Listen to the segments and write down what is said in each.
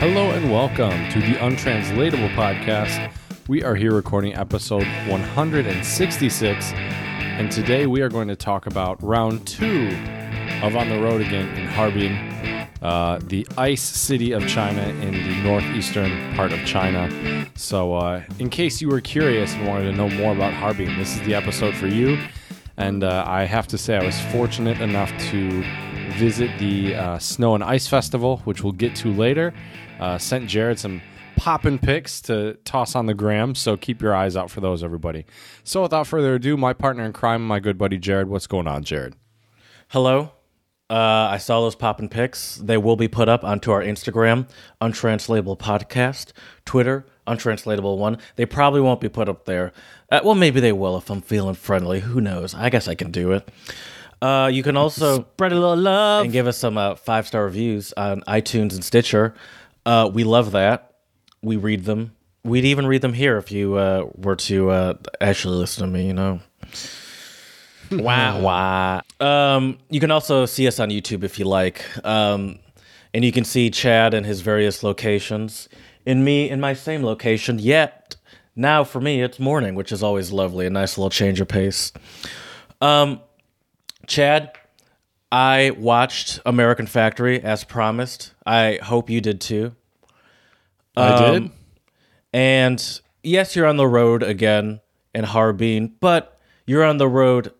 Hello and welcome to the Untranslatable Podcast. We are here recording episode 166, and today we are going to talk about round two of On the Road Again in Harbin, uh, the ice city of China in the northeastern part of China. So, uh, in case you were curious and wanted to know more about Harbin, this is the episode for you. And uh, I have to say, I was fortunate enough to visit the uh, Snow and Ice Festival, which we'll get to later. Uh, sent Jared some poppin' pics to toss on the gram, so keep your eyes out for those, everybody. So, without further ado, my partner in crime, my good buddy Jared. What's going on, Jared? Hello. Uh, I saw those poppin' pics. They will be put up onto our Instagram, Untranslatable Podcast, Twitter, Untranslatable One. They probably won't be put up there. Uh, well, maybe they will if I'm feeling friendly. Who knows? I guess I can do it. Uh, you can also Spread a little love. and give us some uh, five star reviews on iTunes and Stitcher. Uh, we love that. We read them. We'd even read them here if you uh, were to uh, actually listen to me. You know. wow, wow. Um, you can also see us on YouTube if you like, um, and you can see Chad in his various locations, and me in my same location. Yet now for me it's morning, which is always lovely. A nice little change of pace. Um, Chad, I watched American Factory as promised. I hope you did too. I did. Um, And yes, you're on the road again in Harbin, but you're on the road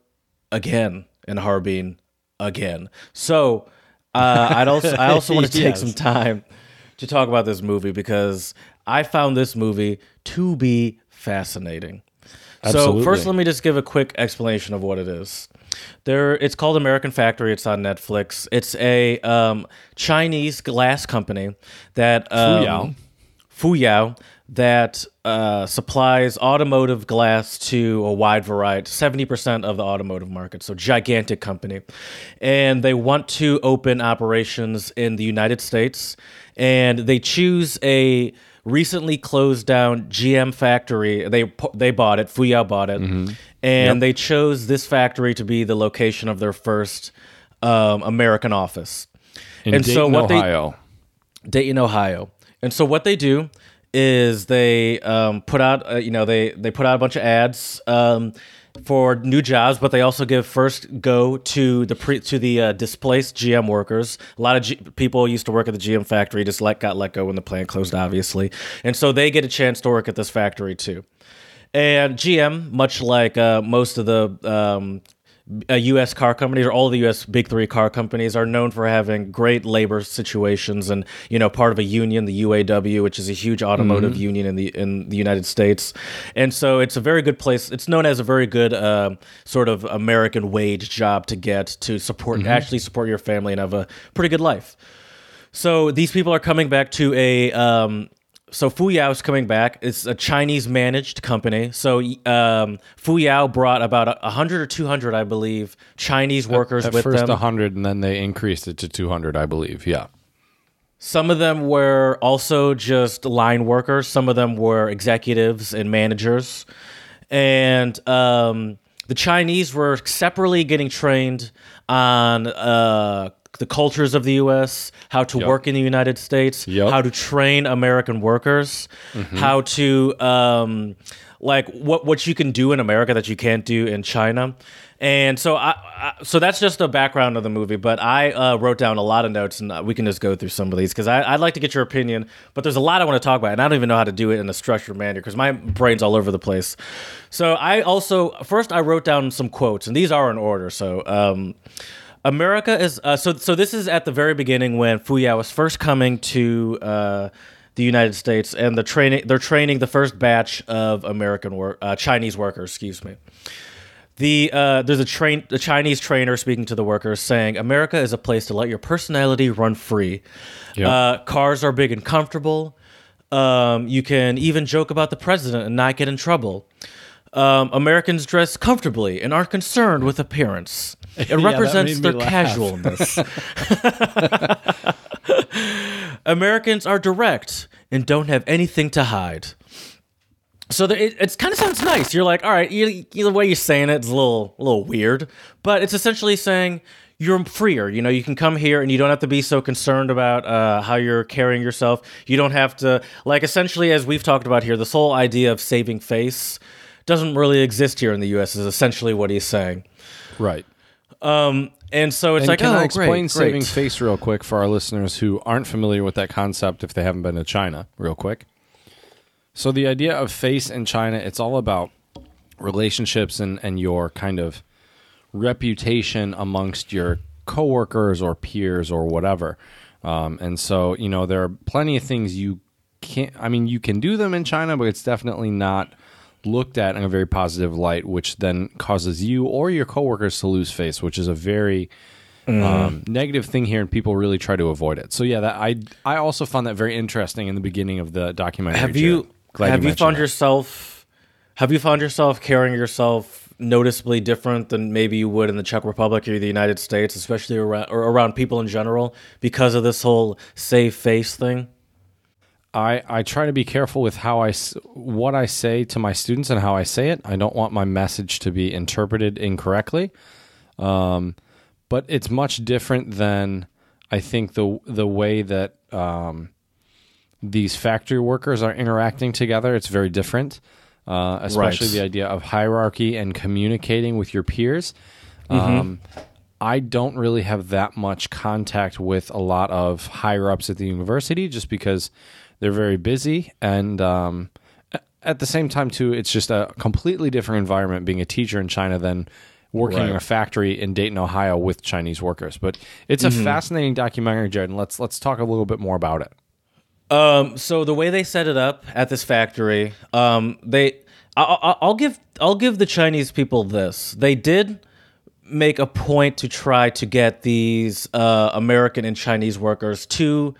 again in Harbin again. So uh, I'd also I also want to take Yes. some time to talk about this movie because I found this movie to be fascinating. Absolutely. So first, let me just give a quick explanation of what it is. There, it's called American Factory. It's on Netflix. It's a um, Chinese glass company that um, Fuyao. Fuyao that uh, supplies automotive glass to a wide variety, seventy percent of the automotive market. So gigantic company, and they want to open operations in the United States, and they choose a recently closed down GM factory. They they bought it. Fuyao bought it, and they chose this factory to be the location of their first um, American office. In and so Dayton, what they- Ohio. Dayton, Ohio. And so what they do is they um, put out, uh, you know, they they put out a bunch of ads um, for new jobs, but they also give first go to the pre to the uh, displaced GM workers. A lot of G- people used to work at the GM factory, just let got let go when the plant closed, obviously, and so they get a chance to work at this factory too. And GM, much like uh, most of the um, uh, U.S. car companies or all the U.S. big three car companies are known for having great labor situations, and you know, part of a union, the UAW, which is a huge automotive union in the in the United States, and so it's a very good place. It's known as a very good uh, sort of American wage job to get to support, actually support your family and have a pretty good life. So these people are coming back to a. Um, so Fuyao is coming back. It's a Chinese managed company. So um, Fuyao brought about a 100 or 200, I believe, Chinese workers with him. At with first them. 100, and then they increased it to 200, I believe. Yeah. Some of them were also just line workers. Some of them were executives and managers. And um, the Chinese were separately getting trained on uh, the cultures of the U.S., how to Yep. work in the United States, Yep. how to train American workers, how to um, like what what you can do in America that you can't do in China. And so, I, I so that's just the background of the movie. But I uh, wrote down a lot of notes, and uh, we can just go through some of these because I'd like to get your opinion. But there's a lot I want to talk about, and I don't even know how to do it in a structured manner because my brain's all over the place. So I also first I wrote down some quotes, and these are in order. So. Um, America is uh, so. So this is at the very beginning when Fuyao was first coming to uh, the United States, and the training they're training the first batch of American work uh, Chinese workers. Excuse me. The uh, there's a train the Chinese trainer speaking to the workers saying America is a place to let your personality run free. Yep. Uh, cars are big and comfortable. Um, you can even joke about the president and not get in trouble. Um, Americans dress comfortably and aren't concerned with appearance. It that represents their laugh. casualness. Americans are direct and don't have anything to hide. So there, it it's kind of sounds nice. You're like, all right, you, you, the way you're saying it is a little, a little weird, but it's essentially saying you're freer. You know, you can come here and you don't have to be so concerned about uh, how you're carrying yourself. You don't have to, like, essentially, as we've talked about here, this whole idea of saving face doesn't really exist here in the U.S. Is essentially what he's saying. Right. Um, and so it's And like, can oh, I explain great, saving great. face real quick for our listeners who aren't familiar with that concept if they haven't been to China, real quick? So the idea of face in China, it's all about relationships and, and your kind of reputation amongst your coworkers or peers or whatever. Um, and so, you know, there are plenty of things you can't, I mean, you can do them in China, but it's definitely not looked at in a very positive light, which then causes you or your coworkers to lose face, which is a very um, negative thing here, and people really try to avoid it. So yeah, that I I also found that very interesting in the beginning of the documentary. Have you have you, mentioned found that. yourself have you found yourself carrying yourself noticeably different than maybe you would in the Czech Republic or the United States, especially around or around people in general, because of this whole save face thing? I, I try to be careful with how I what I say to my students and how I say it. I don't want my message to be interpreted incorrectly. Um, but it's much different than I think the the way that um, these factory workers are interacting together. It's very different, uh, especially Right. the idea of hierarchy and communicating with your peers. Um, I don't really have that much contact with a lot of higher ups at the university just because they're very busy. And um, at the same time, too, it's just a completely different environment being a teacher in China than working in a factory in Dayton, Ohio with Chinese workers. But it's a fascinating documentary, Jared. And let's let's talk a little bit more about it. Um, so the way they set it up at this factory, um, they, I, I, I'll give, I'll give the Chinese people this. They did make a point to try to get these uh, American and Chinese workers to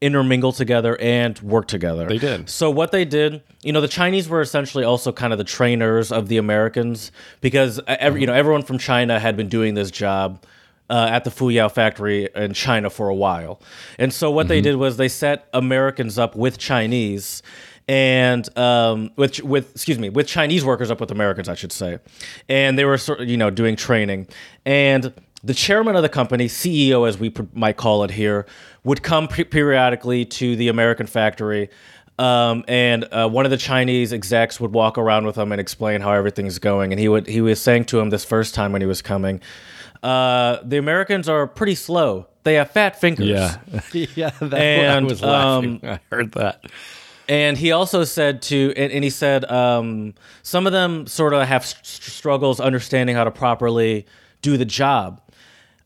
intermingle together and work together. They did. So what they did, you know, the Chinese were essentially also kind of the trainers of the Americans because every, you know everyone from China had been doing this job uh, at the Fuyao factory in China for a while, and so what they did was they set Americans up with Chinese. And um, with with excuse me, with Chinese workers up with Americans, I should say, and they were sort of you know doing training, and the chairman of the company, CEO as we pr- might call it here, would come pe- periodically to the American factory. Um, and uh, one of the Chinese execs would walk around with him and explain how everything's going. And he would he was saying to him this first time when he was coming, uh, the Americans are pretty slow. They have fat fingers. yeah, that And, I was laughing. um, I heard that. And he also said to, and, and he said, um, some of them sort of have st- struggles understanding how to properly do the job.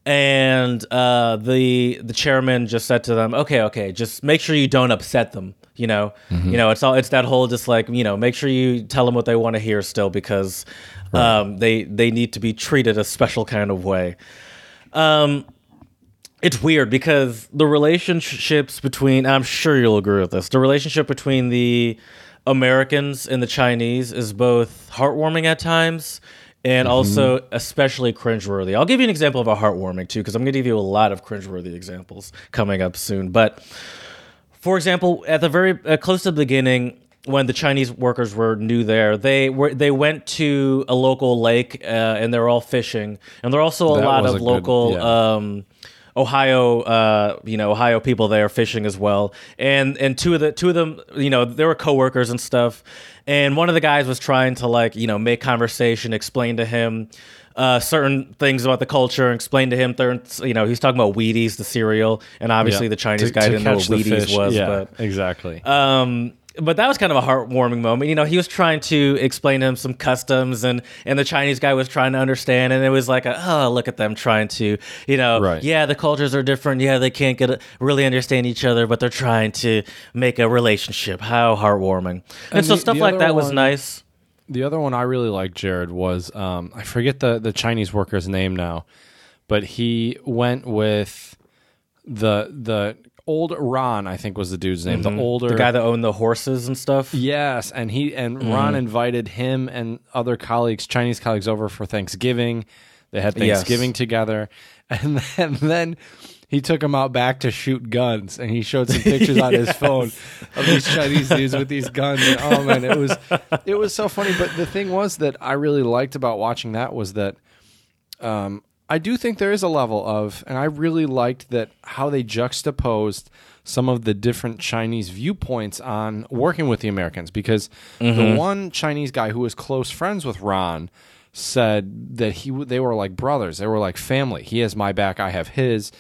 And uh, the the chairman just said to them, "Okay, okay, just make sure you don't upset them. You know, you know, it's all it's that whole just like you know, make sure you tell them what they want to hear still because um, they they need to be treated a special kind of way." Um, it's weird because the relationships between I'm sure you'll agree with this. The relationship between the Americans and the Chinese is both heartwarming at times and also especially cringeworthy. I'll give you an example of a heartwarming too, because I'm going to give you a lot of cringeworthy examples coming up soon. But for example, at the very uh, close to the beginning, when the Chinese workers were new there, they were they went to a local lake uh, and they were all fishing, and there are also a That lot of a good- local. yeah. Um, Ohio, uh, you know, Ohio people there fishing as well, and and two of the two of them, you know, they were coworkers and stuff, and one of the guys was trying to like, you know, make conversation, explain to him uh, certain things about the culture, and explain to him, certain, you know, he's talking about Wheaties, the cereal, and obviously Yeah. the Chinese To- guy to didn't know what Wheaties fish. was, Yeah, but exactly. um, but that was kind of a heartwarming moment. You know, he was trying to explain to him some customs, and and the Chinese guy was trying to understand, and it was like, a, oh, look at them trying to, you know, Right. yeah, the cultures are different. Yeah, they can't get really understand each other, but they're trying to make a relationship. How heartwarming! And, And so the- stuff the like that was nice. The other one I really liked, Jared, was um, I forget the the Chinese worker's name now, but he went with the the old Ron, I think was the dude's name, the older Mm-hmm. The guy that owned the horses and stuff. Yes, and he and Mm-hmm. Ron invited him and other colleagues, Chinese colleagues, over for Thanksgiving. They had Yes. Thanksgiving together, and then, and then he took him out back to shoot guns, and he showed some pictures on his phone of these Chinese dudes with these guns. And oh man, it was it was so funny. But the thing was that I really liked about watching that was that um, I do think there is a level of, and I really liked that how they juxtaposed some of the different Chinese viewpoints on working with the Americans because the one Chinese guy who was close friends with Ron said that he they were like brothers, they were like family. He has my back, I have his.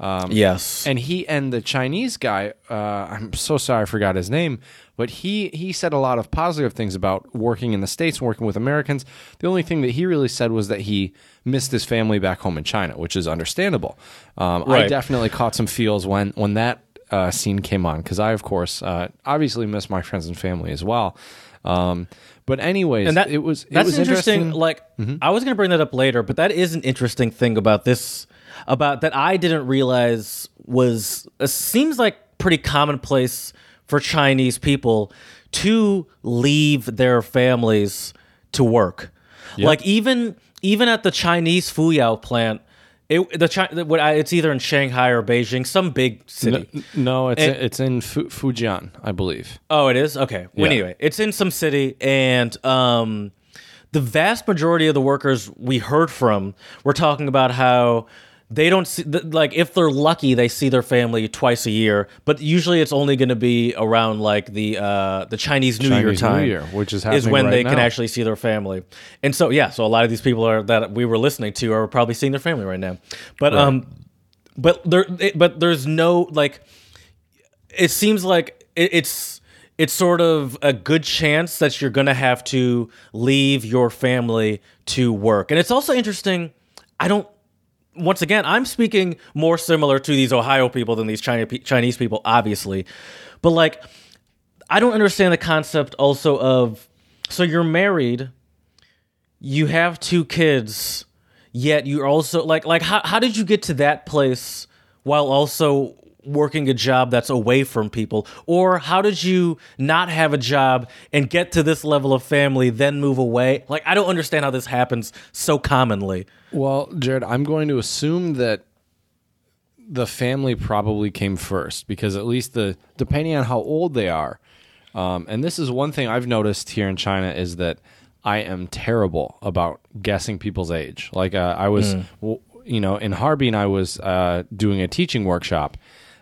Um, yes. and he and the Chinese guy, uh, I'm so sorry I forgot his name, but he he said a lot of positive things about working in the states and working with Americans. The only thing that he really said was that he missed his family back home in China, which is understandable. Um, I definitely caught some feels when when that uh, scene came on because I, of course, uh, obviously miss my friends and family as well. Um, but anyways, and that it was it that's was interesting. interesting. Like I was going to bring that up later, but that is an interesting thing about this about that I didn't realize was it seems like pretty commonplace for Chinese people to leave their families to work. Like even even at the Chinese Fuyao plant, it the Chi- what I- it's either in Shanghai or Beijing, some big city. No, it's And- it's in Fu- Fujian, I believe. Oh, it is okay. Well, Yeah. anyway, it's in some city, and um, the vast majority of the workers we heard from were talking about how they don't see like if they're lucky they see their family twice a year but usually it's only going to be around like the uh the chinese new year Chinese New time Year, which is is when right they can actually see their family. And so yeah so a lot of these people are that we were listening to are probably seeing their family right now. But um but there it, but there's no like it seems like it, it's it's sort of a good chance that you're gonna have to leave your family to work. And it's also interesting i don't once again i'm speaking more similar to these ohio people than these China, chinese people obviously. But like i don't understand the concept also of so you're married you have two kids yet you're also like like how, how did you get to that place while also working a job that's away from people? Or how did you not have a job and get to this level of family then move away? Like i don't understand how this happens so commonly. Well, Jared, I'm going to assume that the family probably came first because at least the depending on how old they are, um, and this is one thing I've noticed here in China is that I am terrible about guessing people's age. Like uh, I was, w you know, in Harbin, I was uh, doing a teaching workshop,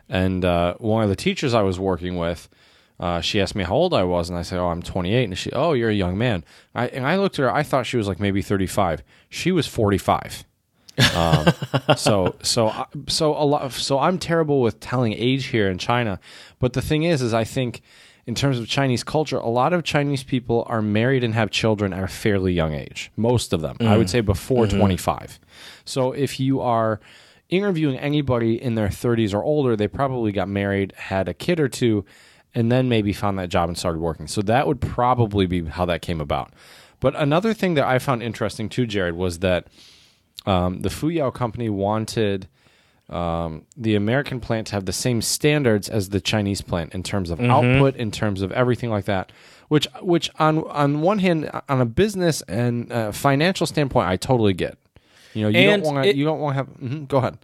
and uh, one of the teachers I was working with. Uh, she asked me how old I was, and I said, "Oh, I'm 28." And she, "Oh, you're a young man." I, and I looked at her. I thought she was like maybe 35. She was 45. Um, so, so, I- so a lot. So I'm terrible with telling age here in China. But the thing is, is I think in terms of Chinese culture, a lot of Chinese people are married and have children at a fairly young age. Most of them, I would say, before 25. So if you are interviewing anybody in their 30s or older, they probably got married, had a kid or two, and then maybe found that job and started working. So that would probably be how that came about. But another thing that I found interesting too, Jared, was that um, the Fuyao company wanted um, the American plant to have the same standards as the Chinese plant in terms of output, in terms of everything like that. Which, which on on one hand, on a business and uh, financial standpoint, I totally get. You know, you And don't want to. You don't want to have. Mm-hmm, go ahead.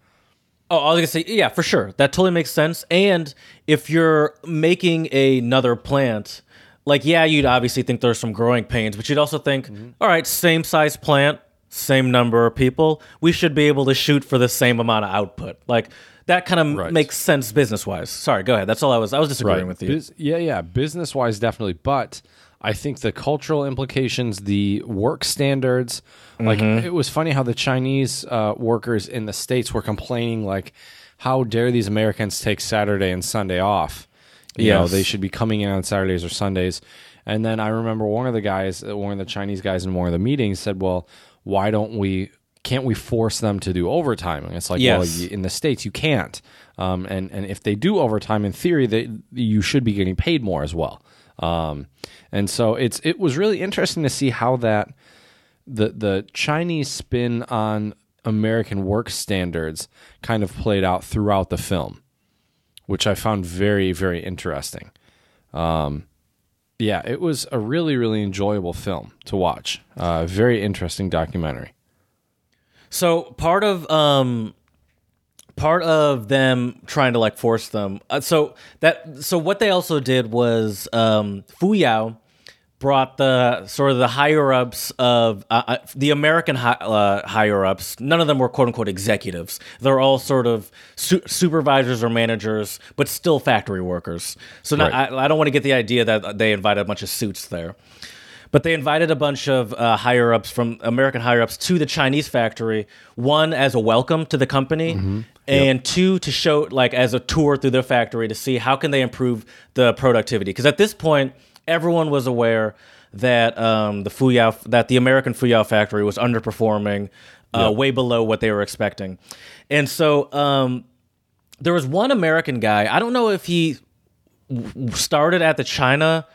Oh, I was gonna say, yeah, for sure. That totally makes sense. And if you're making another plant, like, yeah, you'd obviously think there's some growing pains, but you'd also think, all right, same size plant, same number of people, we should be able to shoot for the same amount of output. Like that kind of Right. makes sense business wise. Sorry, go ahead. That's all I was. I was disagreeing with you. Bus- yeah, yeah. Business wise, definitely. But I think the cultural implications, the work standards, like Mm-hmm. it was funny how the Chinese uh, workers in the states were complaining, like, how dare these Americans take Saturday and Sunday off? You know, they should be coming in on Saturdays or Sundays. And then I remember one of the guys, uh, one of the Chinese guys in one of the meetings said, "Well, why don't we?" Can't we force them to do overtime? And it's like, well, Yes. y- in the states you can't. Um, and and if they do overtime, in theory, they you should be getting paid more as well. Um, and so it's it was really interesting to see how that the the Chinese spin on American work standards kind of played out throughout the film, which I found very very interesting. Um, yeah, it was a really really enjoyable film to watch. Uh, very interesting documentary. So part of um part of them trying to like force them. Uh, so that so what they also did was um Fuyao brought the sort of the higher ups of uh, uh, the American hi- uh, higher ups. None of them were quote unquote executives. They're all sort of su- supervisors or managers, but still factory workers. So not, Right. I, I don't want to get the idea that they invited a bunch of suits there. But they invited a bunch of uh, higher ups from American higher ups to the Chinese factory. One as a welcome to the company, and two to show like as a tour through their factory to see how can they improve the productivity. Because at this point, everyone was aware that um, the Fuyao that the American Fuyao factory was underperforming, uh, way below what they were expecting, and so um, there was one American guy. I don't know if he started at the China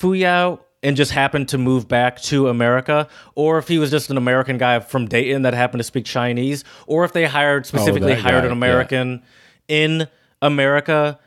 Fuyao and just happened to move back to America, or if he was just an American guy from Dayton that happened to speak Chinese, or if they hired oh, specifically that hired guy, an American in America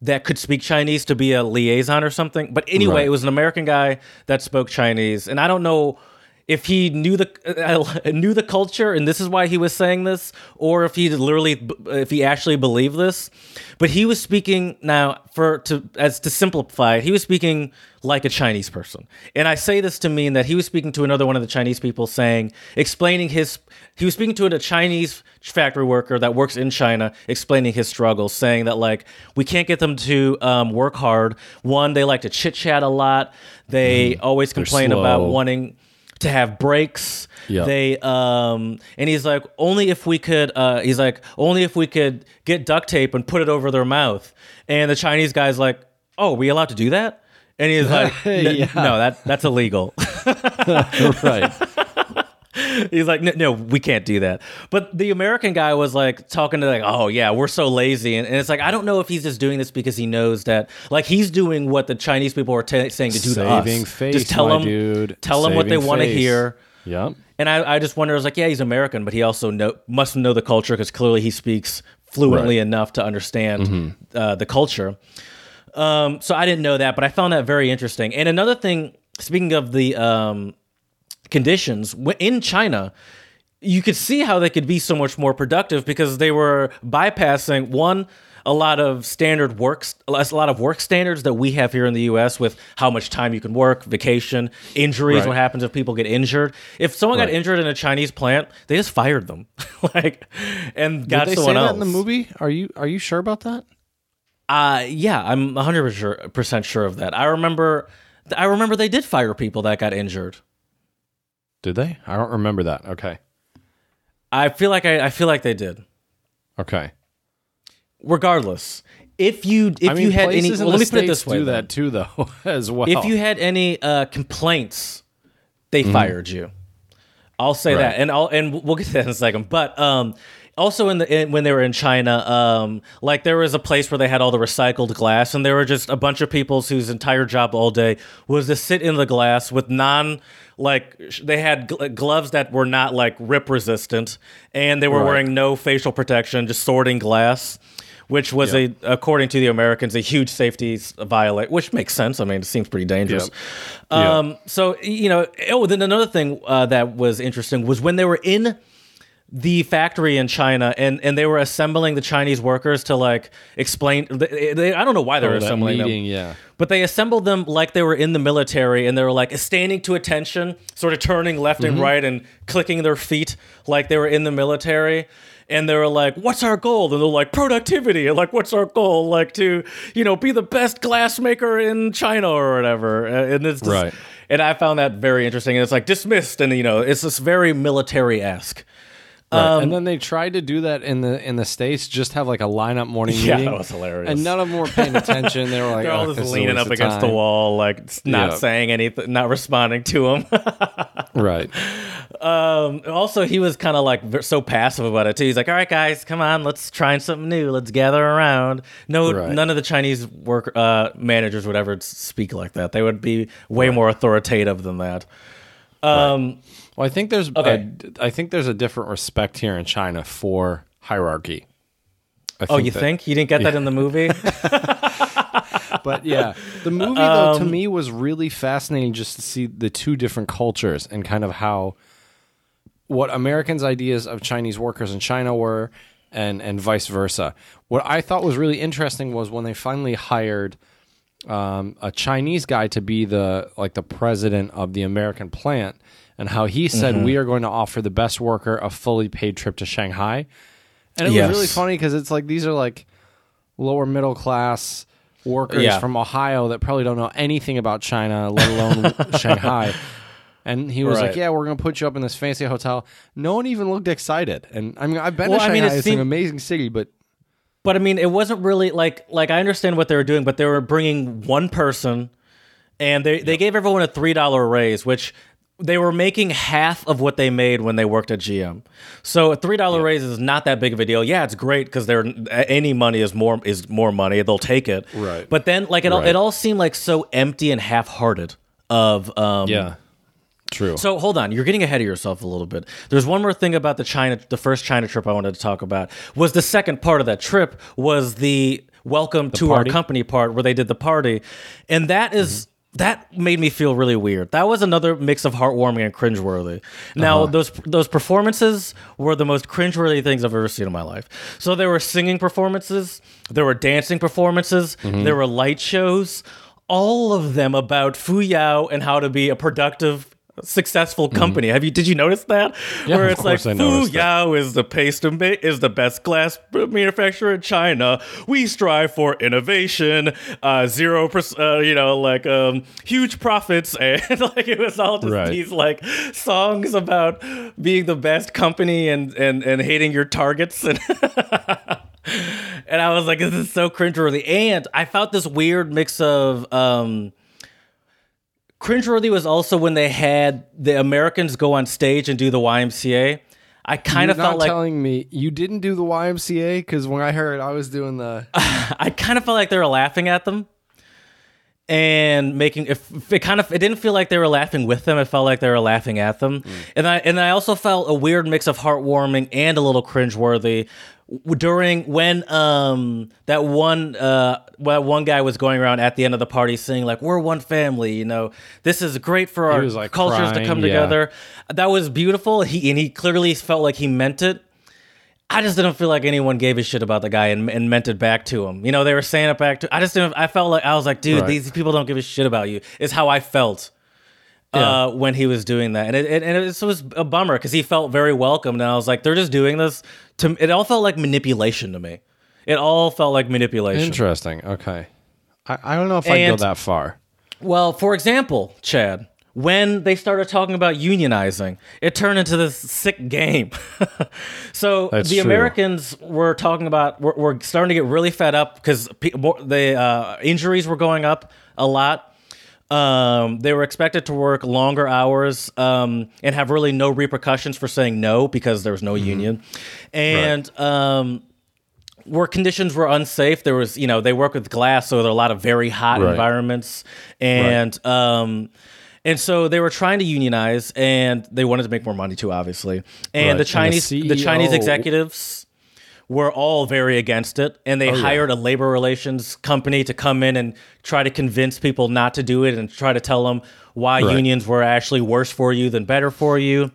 that could speak Chinese to be a liaison or something. But anyway, Right. it was an American guy that spoke Chinese, and I don't know if he knew the uh, knew the culture and this is why he was saying this or if he literally if he actually believed this. But he was speaking now for to as to simplify it he was speaking like a chinese person. And i say this to mean that he was speaking to another one of the chinese people saying explaining his he was speaking to a chinese factory worker that works in china explaining his struggles saying that like we can't get them to um, work hard. One they like to chit chat a lot. They always complain about wanting to have breaks. Yeah. They um and he's like only if we could uh he's like only if we could get duct tape and put it over their mouth. And the Chinese guy's like, "Oh, are we allowed to do that?" And he's like, "N- Yeah. "No, that that's illegal." right. He's like, "No, no, we can't do that." But the American guy was like talking to like, "Oh yeah, we're so lazy," and, and it's like I don't know if he's just doing this because he knows that like he's doing what the Chinese people are t- saying to do to us. Face, just tell them, dude. tell them what they want to hear. Yep. And I, I just wonder, I was like, yeah, he's American, but he also know, must know the culture because clearly he speaks fluently Right. enough to understand uh, the culture. Um, so I didn't know that, but I found that very interesting. And another thing, speaking of the um, conditions in China, you could see how they could be so much more productive because they were bypassing one a lot of standard works a lot of work standards that we have here in the US with how much time you can work, vacation, injuries, Right. what happens if people get injured. If someone got injured in a Chinese plant, they just fired them. like and got Did they say someone that in the movie? Are you are you sure about that? Uh yeah, I'm 100% sure of that. I remember I remember they did fire people that got injured. Did they? I don't remember that. Okay. I feel like I, I feel like they did. Okay. regardless if you if I mean, you had any well, let me put it this way do then. that too, though, as well. if you had any uh complaints they fired you i'll say Mm-hmm. Right. that and i'll and we'll get to that in a second but um also in the in, when they were in china um like there was a place where they had all the recycled glass and there were just a bunch of people whose entire job all day was to sit in the glass with non like they had gl- gloves that were not like rip resistant and they were Right. wearing no facial protection just sorting glass which was a according to the Americans a huge safety violate, which makes sense. I mean, it seems pretty dangerous. Yep. Um, so you know, oh, then another thing uh, that was interesting was when they were in the factory in China and and they were assembling the Chinese workers to like explain. They, they, I don't know why they were Oh, assembling them. yeah. But they assembled them like they were in the military and they were like standing to attention, sort of turning left Mm-hmm. and right and clicking their feet like they were in the military. And they were like, "What's our goal?" And they're like, "Productivity." And like, "What's our goal?" Like to, you know, be the best glass maker in China or whatever. Uh, And it's just, Right. And I found that very interesting. And it's like dismissed, and you know, it's this very military esque. Right. Um, and then they tried to do that in the in the states, just have like a lineup morning Yeah, meeting. that was hilarious. And none of them were paying attention. They were like, They're all "Oh, just this is a leaning up against the wall, like not Yeah. saying anything, not responding to him. Right. Um, also, he was kind of like so passive about it too. He's like, "All right, guys, come on, let's try something new. Let's gather around." No, Right. none of the Chinese work uh, managers would ever speak like that. They would be way more authoritative than that. Um, Well, I think there's Okay. a, I think there's a different respect here in China for hierarchy. I oh, you that- think you didn't get that in the movie? But yeah, the movie though to um, me was really fascinating just to see the two different cultures and kind of how what Americans' ideas of Chinese workers in China were and and vice versa. What I thought was really interesting was when they finally hired um, a Chinese guy to be the like the president of the American plant, and how he said Mm-hmm. we are going to offer the best worker a fully paid trip to Shanghai, and it Yes. was really funny because it's like these are like lower middle class workers Yeah. from Ohio that probably don't know anything about China, let alone Shanghai. And he was like, "Yeah, we're gonna put you up in this fancy hotel." No one even looked excited. And I mean, I've been Well, to I Shanghai; mean, it it's an amazing city, but But I mean, it wasn't really like like I understand what they were doing, but they were bringing one person, and they they gave everyone a three dollar raise, which they were making half of what they made when they worked at GM. So a three dollar raise is not that big of a deal. Yeah, it's great because they're any money is more is more money. They'll take it. Right. But then like it all Right. it all seemed like so empty and half hearted. Of um, yeah, true. so hold on, you're getting ahead of yourself a little bit. There's one more thing about the China, the first China trip I wanted to talk about was the second part of that trip was the welcome to party? our company part where they did the party, and that is- mm-hmm. that made me feel really weird. That was another mix of heartwarming and cringeworthy. Now uh-huh. those those performances were the most cringeworthy things I've ever seen in my life. So there were singing performances, there were dancing performances, mm-hmm. there were light shows all of them about Fuyao and how to be a productive successful company. Have you did you notice that? Yeah, Where it's like Fu. Yao is the paste ma- is the best glass manufacturer in China. We strive for innovation, uh, zero percent, uh, you know, like um, huge profits, and like it was all just Right. these like songs about being the best company and and and hating your targets and. And I was like, this is so cringeworthy. And I felt this weird mix of um cringeworthy was also when they had the Americans go on stage and do the YMCA. I kind of felt not like telling me you didn't do the YMCA because when I heard I was doing the I kind of felt like they were laughing at them and making if, it kind of it didn't feel like they were laughing with them it felt like they were laughing at them Mm. and i and i also felt a weird mix of heartwarming and a little cringeworthy during when um that one uh well, one guy was going around at the end of the party saying like we're one family you know this is great for our like, cultures to come yeah. together that was beautiful he and he clearly felt like he meant it I just didn't feel like anyone gave a shit about the guy and, and meant it back to him. You know, they were saying it back to. I just didn't. I felt like I was like, dude, Right. these people don't give a shit about you. Is how I felt uh, when he was doing that, and it, it and it was a bummer because he felt very welcomed, and I was like, they're just doing this to. It all felt like manipulation to me. It all felt like manipulation. interesting. Okay, I, I don't know if I go And- that far. Well, for example, Chad, when they started talking about unionizing, it turned into this sick game. so That's the true. Americans were talking about were, were starting to get really fed up because the uh, injuries were going up a lot. Um, they were expected to work longer hours um, and have really no repercussions for saying no because there was no Mm-hmm. union, and um, work conditions were unsafe. There was, you know, they work with glass, so there are a lot of very hot Right. environments, and um, and so they were trying to unionize, and they wanted to make more money too, obviously. And Right. the And the Chinese, the, Chinese executives were all very against it, and they Oh, yeah. hired a labor relations company to come in and try to convince people not to do it, and try to tell them why Right. unions were actually worse for you than better for you.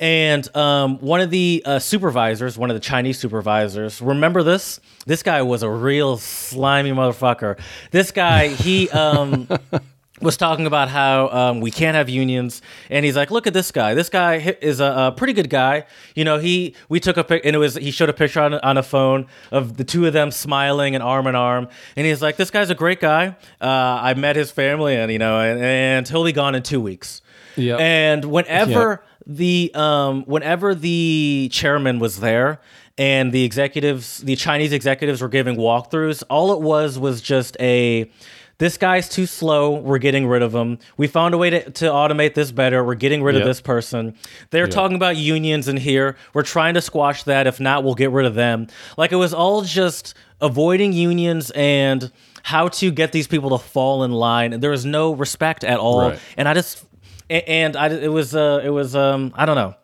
And um, one of the uh, supervisors, one of the Chinese supervisors, remember this? This guy was a real slimy motherfucker. This guy, he um, was talking about how um, we can't have unions, and he's like, "Look at this guy. This guy is a, a pretty good guy. You know, he we took a pic, and it was he showed a picture on on a phone of the two of them smiling and arm in arm, and he's like, "This guy's a great guy. Uh, I met his family, and you know, and, and he'll be gone in two weeks." Yep. And whenever the um whenever the chairman was there and the executives the Chinese executives were giving walkthroughs, all it was was just a this guy's too slow. We're getting rid of him. We found a way to, to automate this better. We're getting rid Yep. of this person. They're talking about unions in here. We're trying to squash that. If not, we'll get rid of them. Like it was all just avoiding unions and how to get these people to fall in line. And there was no respect at all. Right. And I just and I it was uh it was um I don't know.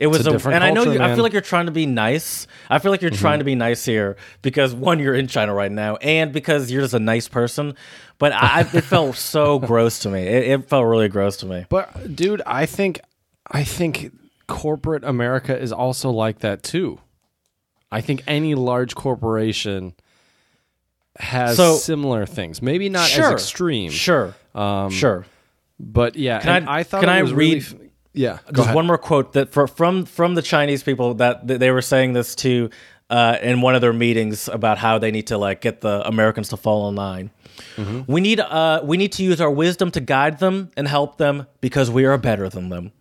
It was a a, and I know culture, you, I man. feel like you're trying to be nice. I feel like you're Mm-hmm. trying to be nice here because one, you're in China right now, and because you're just a nice person. But I, it felt so gross to me. It, it felt really gross to me. But dude, I think I think corporate America is also like that too. I think any large corporation has So- similar things. Maybe not sure, as extreme. Sure, sure. But yeah, Can and I- I, thought can it I was really read- f- yeah, Just ahead. one more quote that for, from from the Chinese people that, they were saying this to uh, in one of their meetings about how they need to like get the Americans to fall in line. Mm-hmm. We need uh, we need to use our wisdom to guide them and help them because we are better than them.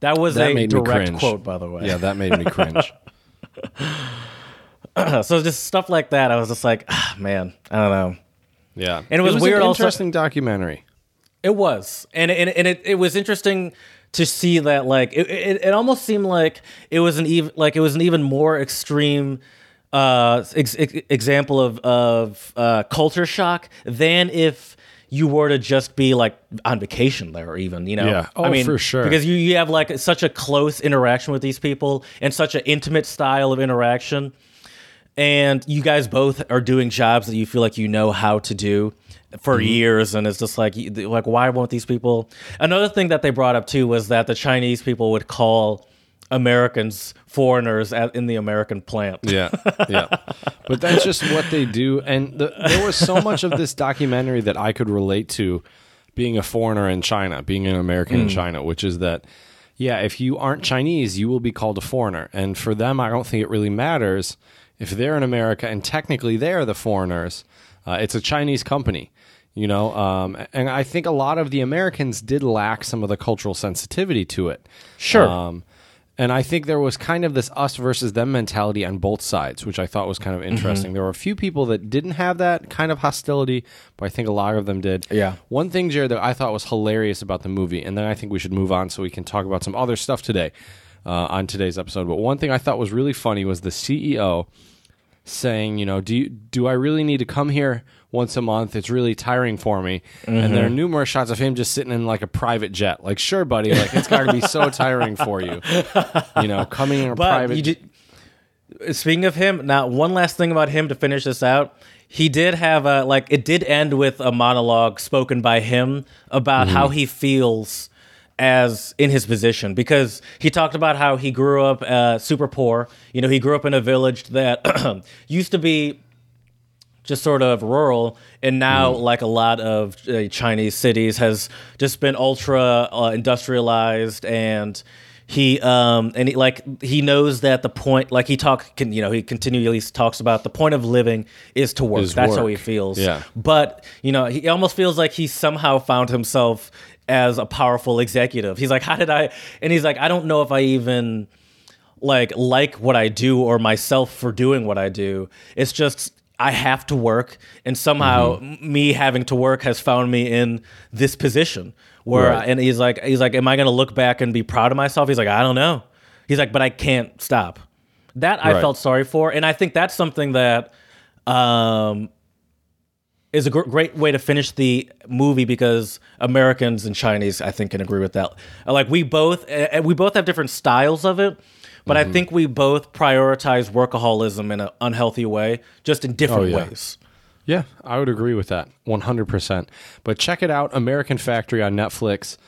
That was That a direct quote, by the way. Yeah, that made me cringe. so just stuff like that. I was just like, ah, man, I don't know. Yeah, And it was weird An also- interesting documentary. It was, and and, and it, it was interesting to see that like it, it, it almost seemed like it was an even like it was an even more extreme uh ex- ex- example of of uh, culture shock than if you were to just be like on vacation there or even you know Yeah. Oh, I mean for sure. because you, you have like such a close interaction with these people and such an intimate style of interaction and you guys both are doing jobs that you feel like you know how to do for Mm-hmm. years and it's just like like why won't these people another thing that they brought up too was that the chinese people would call americans foreigners at, in the american plant Yeah, yeah. But that's just what they do. And the, there was so much of this documentary that I could relate to being a foreigner in China, being an American in China, which is that, yeah, if you aren't Chinese, you will be called a foreigner. And for them, I don't think it really matters if they're in America and technically they're the foreigners. Uh, it's a Chinese company. You know, um, and I think a lot of the Americans did lack some of the cultural sensitivity to it. Sure. Um, and I think there was kind of this us versus them mentality on both sides, which I thought was kind of interesting. There were a few people that didn't have that kind of hostility, but I think a lot of them did. Yeah. One thing, Jared, that I thought was hilarious about the movie, and then I think we should move on so we can talk about some other stuff today uh, on today's episode. But one thing I thought was really funny was the CEO saying, you know, do you, do I really need to come here once a month? It's really tiring for me. And there are numerous shots of him just sitting in like a private jet. Like, sure, buddy, like it's got to be so tiring for you. You know, coming in a but private you did, speaking of him now one last thing about him to finish this out he did have a like it did end with a monologue spoken by him about how he feels as in his position because he talked about how he grew up uh, super poor you know he grew up in a village that used to be just sort of rural. And now like a lot of uh, chinese cities has just been ultra uh, industrialized. And he um and he, like he knows that the point like he talk can you know he continually talks about the point of living is to work. Is that's how he feels. Yeah. but you know he almost feels like he somehow found himself as a powerful executive. He's like how did i? And he's like i don't know if i even like like what I do or myself for doing what I do. It's just I have to work, and somehow Mm-hmm. me having to work has found me in this position where. Right. and he's like, he's like, am I going to look back and be proud of myself? He's like, I don't know. He's like, but I can't stop. That I Right. felt sorry for, and I think that's something that um, is a gr- great way to finish the movie because Americans and Chinese, I think, can agree with that. Like we both, uh, we both have different styles of it, but Mm-hmm. I think we both prioritize workaholism in an unhealthy way, just in different Oh, yeah. ways. Yeah, I would agree with that 100%. But check it out American Factory on Netflix.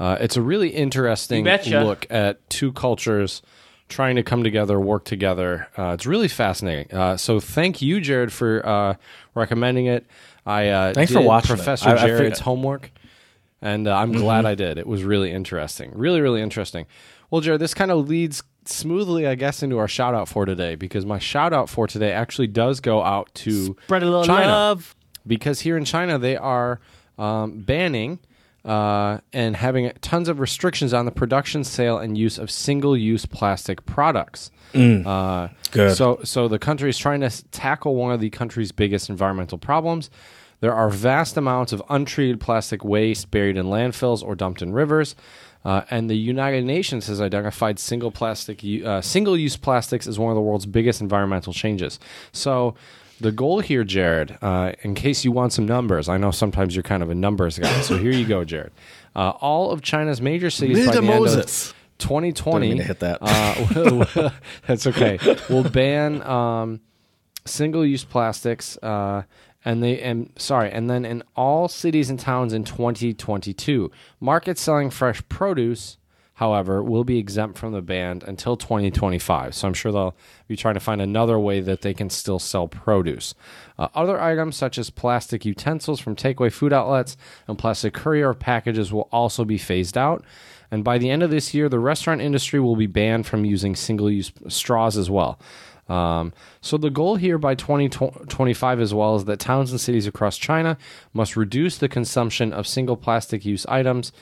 Uh, it's a really interesting look at two cultures trying to come together, work together. Uh, it's really fascinating. Uh, so thank you, Jared, for uh, recommending it. I uh, Thanks for watching. Professor I- I Jared's homework, and uh, I'm glad I did. It was really interesting. Really, really interesting. Well, Jared, this kind of leads smoothly, I guess, into our shout out for today because my shout out for today actually does go out to Spread a little China love. because here in China they are um, banning uh, and having tons of restrictions on the production, sale, and use of single-use plastic products. Uh, Good. So, so the country is trying to s- tackle one of the country's biggest environmental problems. There are vast amounts of untreated plastic waste buried in landfills or dumped in rivers. Uh, and the United Nations has identified single plastic, uh, single-use plastics as one of the world's biggest environmental changes. So, the goal here, Jared, uh, in case you want some numbers, I know sometimes you're kind of a numbers guy, so here you go, Jared. Uh, all of China's major cities by the end of 2020, Didn't mean to hit that. uh, that's okay. We'll ban um, single-use plastics, uh, and they and sorry, and then in all cities and towns in 2022, markets selling fresh produce, however, will be exempt from the ban until 2025. So I'm sure they'll be trying to find another way that they can still sell produce. Uh, other items such as plastic utensils from takeaway food outlets and plastic courier packages will also be phased out. And by the end of this year, the restaurant industry will be banned from using single use straws as well. Um, so the goal here by 2025 as well is that towns and cities across China must reduce the consumption of single plastic use items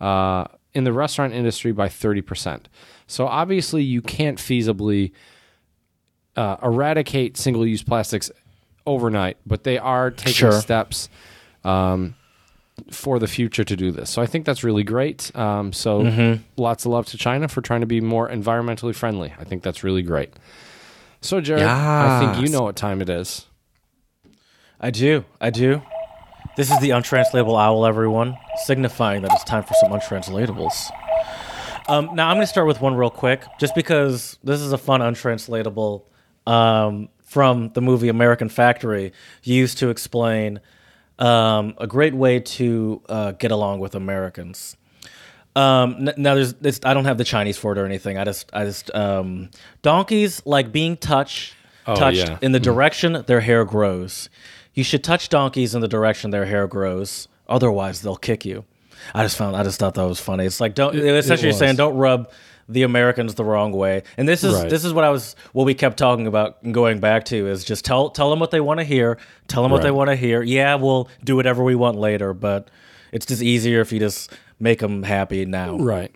uh, in the restaurant industry by 30%. So obviously you can't feasibly uh, eradicate single use plastics overnight, but they are taking Sure. steps um, for the future to do this. So I think that's really great. Um, so Mm-hmm. lots of love to China for trying to be more environmentally friendly. I think that's really great. So Jared, I think you know what time it is. I do. I do. This is the untranslatable owl, everyone, signifying that it's time for some untranslatables. Um, now, I'm going to start with one real quick, just because this is a fun untranslatable um, from the movie American Factory, used to explain um, a great way to uh, get along with Americans. Um, now there's this, I don't have the Chinese for it or anything. I just I just um, donkeys like being touched Oh, touched yeah. in the direction their hair grows. You should touch donkeys in the direction their hair grows. Otherwise, they'll kick you. I just found I just thought that was funny. It's like don't essentially was. saying don't rub the Americans the wrong way. And this is Right. this is what I was what we kept talking about and going back to is just tell tell them what they want to hear. Tell them what they want to hear. Yeah, we'll do whatever we want later, but it's just easier if you just make them happy now. Right.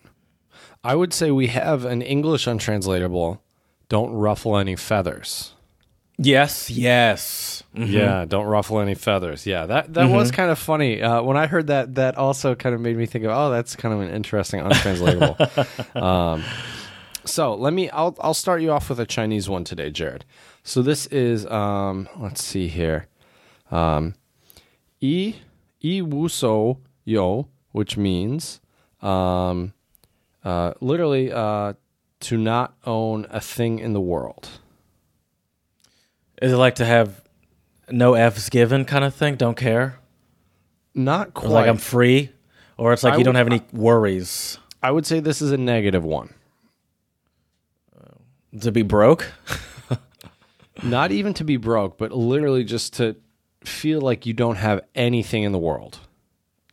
I would say we have an English untranslatable. Don't ruffle any feathers. Yes, yes. Mhm. Yeah, don't ruffle any feathers. Yeah, that that Mm-hmm. was kind of funny. Uh, when I heard that, that also kind of made me think of, oh, that's kind of an interesting untranslatable. um, so let me, I'll I'll start you off with a Chinese one today, Jared. So this is, um, let's see here, um, i i wu so yo, which means, um, uh, literally, uh, to not own a thing in the world. Is it like to have no F's given kind of thing? Don't care? Not Or quite. like I'm free? Or it's like I you don't have any worries I would say this is a negative one. to be broke? Not even to be broke, but literally just to feel like you don't have anything in the world.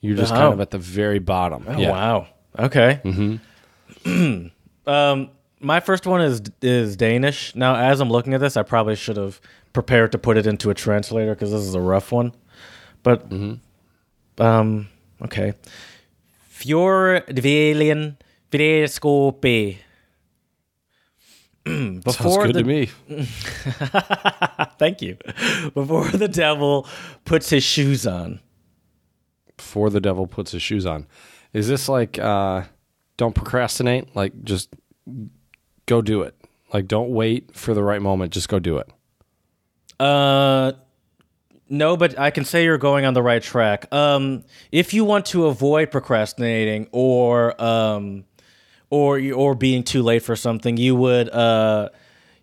You're just kind Oh. of at the very bottom. Oh, wow. Okay. Mm-hmm. um, my first one is is Danish. Now, as I'm looking at this, I probably should have prepared to put it into a translator because this is a rough one. But, um, okay. Fjordvelen Vreskope. Sounds Before good the to me. Thank you. Before the devil puts his shoes on. Before the devil puts his shoes on. Is this like uh don't procrastinate? Like just go do it. Like don't wait for the right moment, just go do it. Uh no, but I can say you're going on the right track. Um if you want to avoid procrastinating or um or or being too late for something, you would uh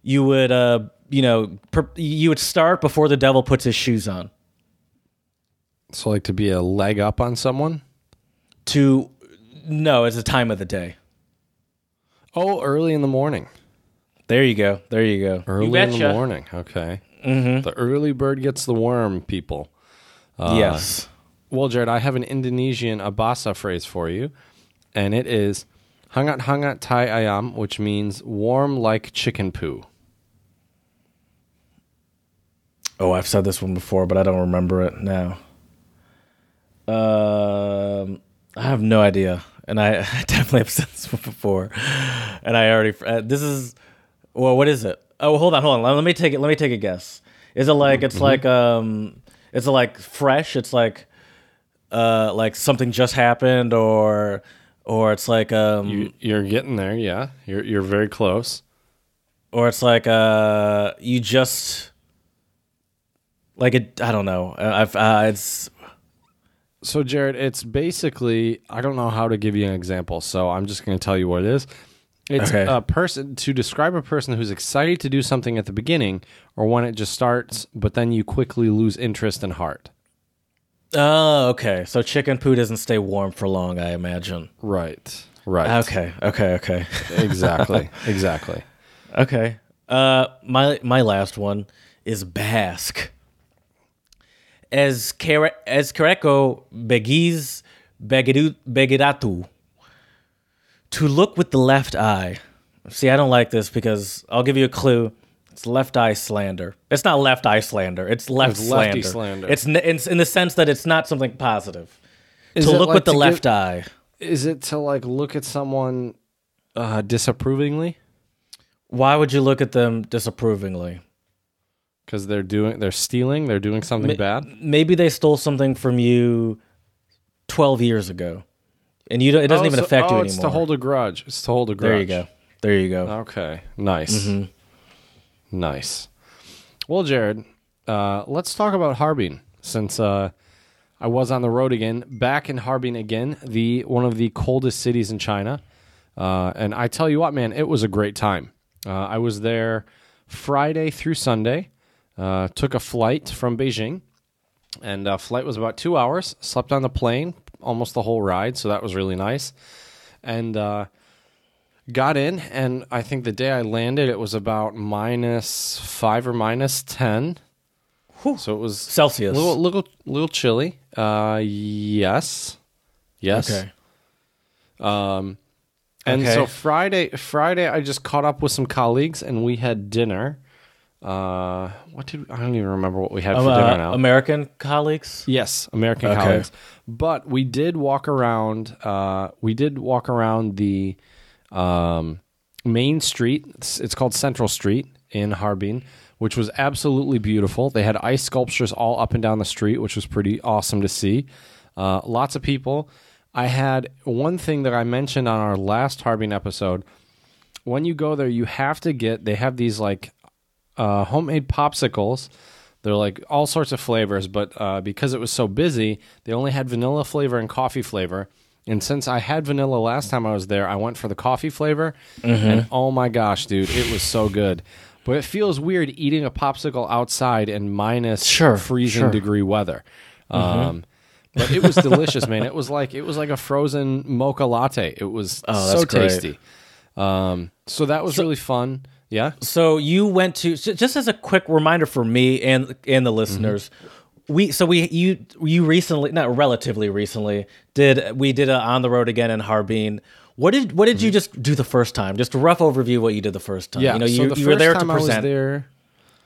you would uh you know per, you would start before the devil puts his shoes on. So like to be a leg up on someone? To no, it's a time of the day. Oh, early in the morning. There you go. There you go. Early you in the morning. Okay. Mm-hmm. The early bird gets the worm, people. Uh, yes. Well, Jared, I have an Indonesian Bahasa phrase for you, and it is hangat hangat tai ayam, which means warm like chicken poo. Oh, I've said this one before, but I don't remember it now. Um, I have no idea, and I, I definitely have said this before, and I already. Uh, this is, well, what is it? Oh, hold on, hold on. Let, me take it. Let me take a guess. Is it like it's like um, it's like fresh? It's like, uh, like something just happened, or or it's like um, You, you're getting there, yeah. You're you're very close. or it's like uh, you just. Like it, I don't know. I've uh, it's So, Jared, it's basically I don't know how to give you an example, so I'm just going to tell you what it is. It's Okay. a person to describe a person who's excited to do something at the beginning or when it just starts, but then you quickly lose interest and heart. Oh, okay. So chicken poo doesn't stay warm for long, I imagine. Right. Right. Okay, okay, okay, Exactly. exactly. okay. Uh, my my last one is Basque. As Kare- as Kareko begiz begidu begidatu. To look with the left eye. See, I don't like this because I'll give you a clue. It's left eye slander. It's not left eye slander. It's left It's lefty slander. slander. It's, n- it's in the sense that it's not something positive. Is to it look like with the to left give- eye. Is it to like look at someone uh, disapprovingly Why would you look at them disapprovingly? Because they're doing they're stealing, they're doing something bad? Maybe they stole something from you 12 years ago. And you don't, it doesn't Oh, even so- affect you oh, anymore. It's to hold a grudge. It's to hold a grudge. there you go. There you go. Okay. Nice. Mm-hmm. Nice. Well, Jared, uh, let's talk about Harbin since uh, I was on the road again, back in Harbin again, the one of the coldest cities in China. Uh, and I tell you what, man, it was a great time. Uh, I was there Friday through Sunday. Uh, took a flight from Beijing, and uh, flight was about two hours. Slept on the plane almost the whole ride, so that was really nice. And uh, got in, and I think the day I landed, it was about minus five or minus ten. So it was Celsius. a little, little, little chilly. Uh, yes, yes. okay. Um, and Okay. so Friday, Friday, I just caught up with some colleagues, and we had dinner. Uh, what did I don't even remember what we had for Uh, dinner now. American colleagues? Yes, American Okay. colleagues. But we did walk around. Uh, we did walk around the um, main street. It's, it's called Central Street in Harbin, which was absolutely beautiful. They had ice sculptures all up and down the street, which was pretty awesome to see. Uh, lots of people. I had one thing that I mentioned on our last Harbin episode. When you go there, you have to get. They have these like uh, homemade popsicles. They're like all sorts of flavors, but uh, because it was so busy, they only had vanilla flavor and coffee flavor. And since I had vanilla last time I was there, I went for the coffee flavor. Mm-hmm. And oh my gosh, dude, it was so good. But it feels weird eating a popsicle outside in minus Sure, freezing sure. Mm-hmm. degree weather. Um, but it was delicious, man. It was like it was like a frozen mocha latte. It was Oh, so great. tasty. Um, so that was really fun. Yeah. So you went to just as a quick reminder for me and and the listeners. Mm-hmm. We so we you you recently not relatively recently did we did a on the road again in Harbin. What did what did you mm-hmm. just do the first time? Just a rough overview of what you did the first time. Yeah. you know so you, the you first were there to time I was present there.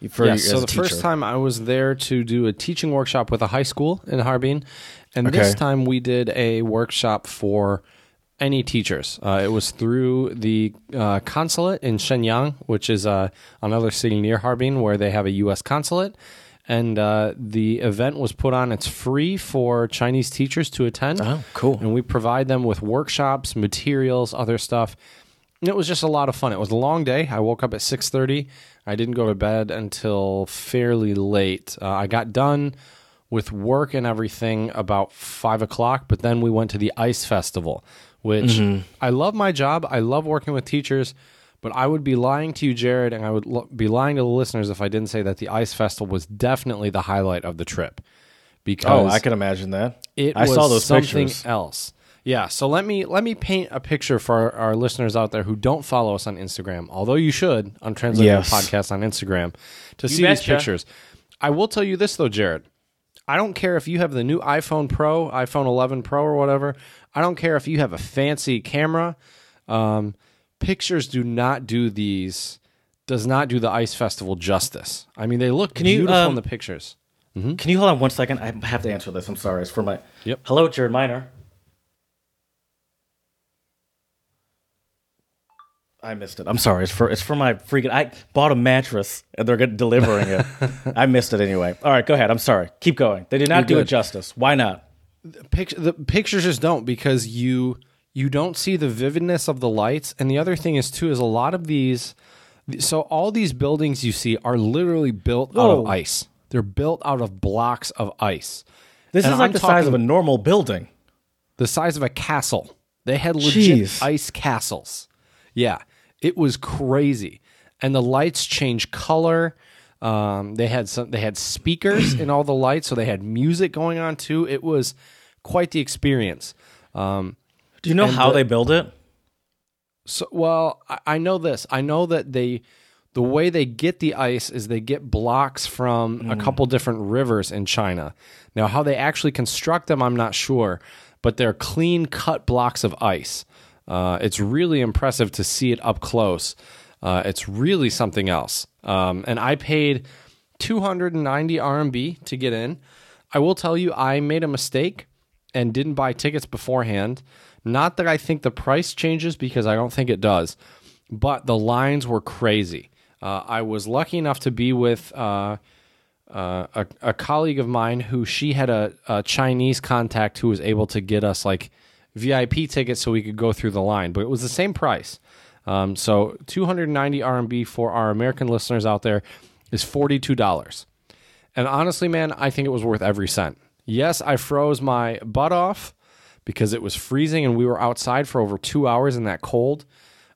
for Yeah, so the first time I was there to do a teaching workshop with a high school in Harbin, and this time we did a workshop for any teachers. Uh, it was through the uh, consulate in Shenyang, which is uh, another city near Harbin where they have a U.S. consulate. And uh, the event was put on. It's free for Chinese teachers to attend. Oh, cool. And we provide them with workshops, materials, other stuff. And it was just a lot of fun. It was a long day. I woke up at six thirty. I didn't go to bed until fairly late. Uh, I got done with work and everything about five o'clock. But then we went to the ice festival, which mm-hmm. I love my job. I love working with teachers. But I would be lying to you, Jared, and I would lo- be lying to the listeners if I didn't say that the ice festival was definitely the highlight of the trip. Because Oh, I can imagine that. it I was saw those something pictures. else. Yeah, so let me let me paint a picture for our, our listeners out there who don't follow us on Instagram. Although you should on Translating Yes. Podcast on Instagram to see these betcha. pictures. I will tell you this though, Jared. I don't care if you have the new iPhone Pro, iPhone 11 Pro, or whatever. I don't care if you have a fancy camera. Um, pictures do not do these. Does not do the ice festival justice. I mean, they look you, beautiful in um, the pictures. Can you hold on one second? I have to answer this. I'm sorry. It's for my. Yep. Hello, Jared Miner. I missed it. I'm sorry. It's for it's for my freaking. I bought a mattress and they're delivering it. I missed it anyway. All right, go ahead. I'm sorry. Keep going. They did not do it justice. Why not? Pict- the pictures just don't because you you don't see the vividness of the lights. And the other thing is too is a lot of these so all these buildings you see are literally built out of ice. They're built out of blocks of ice. This And is like I'm the size of a normal building. the size of a castle. They had legit Jeez. ice castles. Yeah it was crazy. And the lights change color. Um, they had some they had speakers in all the lights so they had music going on too. It was quite the experience um, Do you know how the- they build it? So, well, I, I know this. I know that they, the way they get the ice is they get blocks from a couple different rivers in China. Now, how they actually construct them, I'm not sure, but they're clean cut blocks of ice. Uh, it's really impressive to see it up close. Uh, it's really something else. Um, and I paid 290 RMB to get in. I will tell you, I made a mistake and didn't buy tickets beforehand. Not that I think the price changes because I don't think it does, but the lines were crazy. Uh, I was lucky enough to be with uh, uh, a, a colleague of mine who she had a, a Chinese contact who was able to get us like VIP tickets so we could go through the line, but it was the same price. Um, so 290 RMB for our American listeners out there is $42. And honestly, man, I think it was worth every cent. Yes, I froze my butt off because it was freezing and we were outside for over two hours in that cold.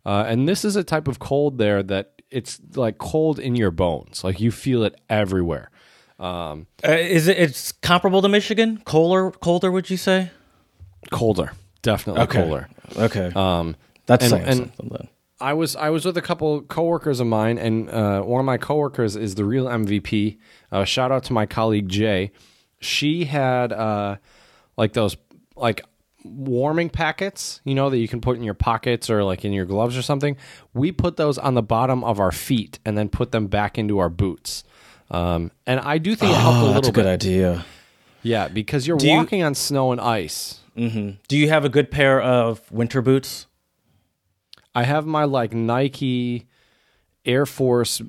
Uh, and this is a type of cold there that it's like cold in your bones. Like you feel it everywhere. Uh, is it? It's comparable to Michigan. Colder, colder. Would you say? Colder, definitely colder. Okay. Um, That's and- saying and- something then. I was I was with a couple coworkers of mine, and uh, one of my coworkers is the real MVP. Uh, shout out to my colleague Jay. She had uh, like those like warming packets, you know, that you can put in your pockets or like in your gloves or something. We put those on the bottom of our feet and then put them back into our boots. Um, and I do think it helped a Oh, little that's a good idea. Yeah, because you're you- walking on snow and ice. Do you have a good pair of winter boots? I have my like Nike Air Force